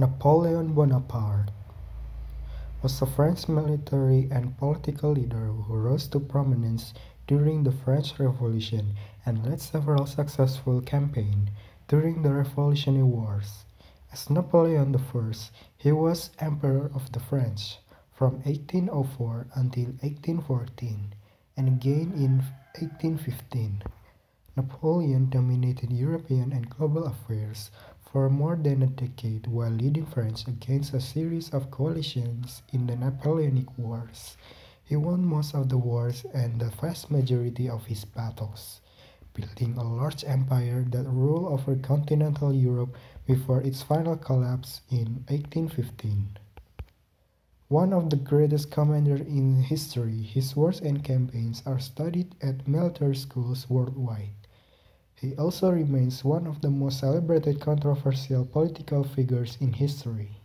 Napoleon Bonaparte was a French military and political leader who rose to prominence during the French Revolution and led several successful campaigns during the Revolutionary Wars. As Napoleon I, he was Emperor of the French from 1804 until 1814 and again in 1815. Napoleon dominated European and global affairs for more than a decade while leading France against a series of coalitions in the Napoleonic Wars. He won most of the wars and the vast majority of his battles, building a large empire that ruled over continental Europe before its final collapse in 1815. One of the greatest commanders in history, his wars and campaigns are studied at military schools worldwide. He also remains one of the most celebrated controversial political figures in history.